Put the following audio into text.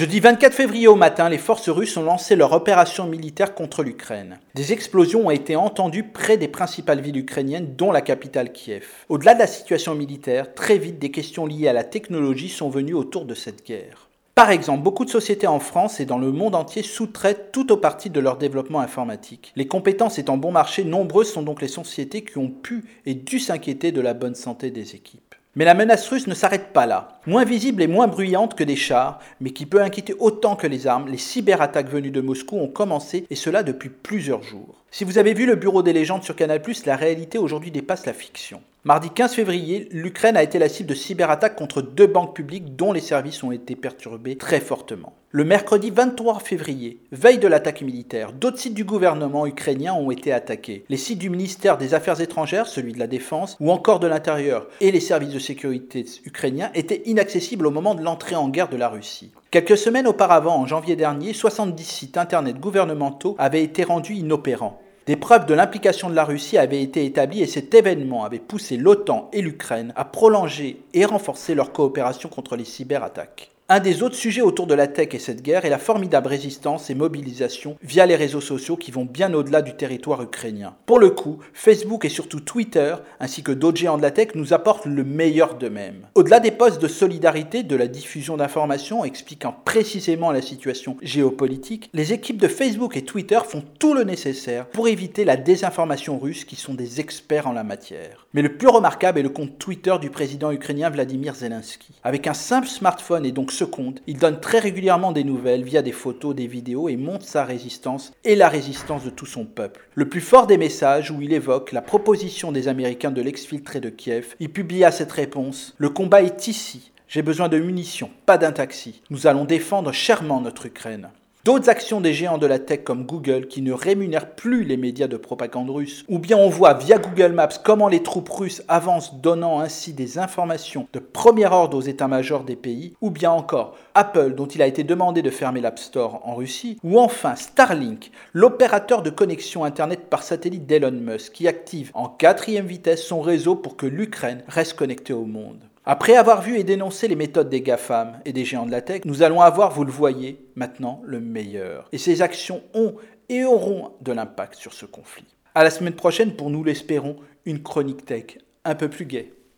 Jeudi 24 février au matin, les forces russes ont lancé leur opération militaire contre l'Ukraine. Des explosions ont été entendues près des principales villes ukrainiennes, dont la capitale Kiev. Au-delà de la situation militaire, très vite des questions liées à la technologie sont venues autour de cette guerre. Par exemple, beaucoup de sociétés en France et dans le monde entier sous-traitent tout au parti de leur développement informatique. Les compétences étant bon marché, nombreuses sont donc les sociétés qui ont pu et dû s'inquiéter de la bonne santé des équipes. Mais la menace russe ne s'arrête pas là. Moins visible et moins bruyante que des chars, mais qui peut inquiéter autant que les armes, les cyberattaques venues de Moscou ont commencé, et cela depuis plusieurs jours. Si vous avez vu le Bureau des légendes sur Canal+, la réalité aujourd'hui dépasse la fiction. Mardi 15 février, l'Ukraine a été la cible de cyberattaques contre deux banques publiques dont les services ont été perturbés très fortement. Le mercredi 23 février, veille de l'attaque militaire, d'autres sites du gouvernement ukrainien ont été attaqués. Les sites du ministère des Affaires étrangères, celui de la Défense, ou encore de l'Intérieur et les services de sécurité ukrainiens étaient inaccessibles au moment de l'entrée en guerre de la Russie. Quelques semaines auparavant, en janvier dernier, 70 sites internet gouvernementaux avaient été rendus inopérants. Des preuves de l'implication de la Russie avaient été établies et cet événement avait poussé l'OTAN et l'Ukraine à prolonger et renforcer leur coopération contre les cyberattaques. Un des autres sujets autour de la tech et cette guerre est la formidable résistance et mobilisation via les réseaux sociaux qui vont bien au-delà du territoire ukrainien. Pour le coup, Facebook et surtout Twitter, ainsi que d'autres géants de la tech, nous apportent le meilleur d'eux-mêmes. Au-delà des postes de solidarité, de la diffusion d'informations expliquant précisément la situation géopolitique, les équipes de Facebook et Twitter font tout le nécessaire pour éviter la désinformation russe qui sont des experts en la matière. Mais le plus remarquable est le compte Twitter du président ukrainien Vladimir Zelensky. Avec un simple smartphone et donc il donne très régulièrement des nouvelles via des photos, des vidéos et montre sa résistance et la résistance de tout son peuple. Le plus fort des messages où il évoque la proposition des Américains de l'exfiltrer de Kiev, il publia cette réponse Le combat est ici. J'ai besoin de munitions, pas d'un taxi. Nous allons défendre chèrement notre Ukraine. D'autres actions des géants de la tech comme Google qui ne rémunèrent plus les médias de propagande russe, ou bien on voit via Google Maps comment les troupes russes avancent donnant ainsi des informations de premier ordre aux états-majors des pays, ou bien encore Apple dont il a été demandé de fermer l'App Store en Russie, ou enfin Starlink, l'opérateur de connexion Internet par satellite d'Elon Musk qui active en quatrième vitesse son réseau pour que l'Ukraine reste connectée au monde. Après avoir vu et dénoncé les méthodes des GAFAM et des géants de la tech, nous allons avoir, vous le voyez, maintenant le meilleur. Et ces actions ont et auront de l'impact sur ce conflit. À la semaine prochaine pour, nous l'espérons, une chronique tech un peu plus gaie.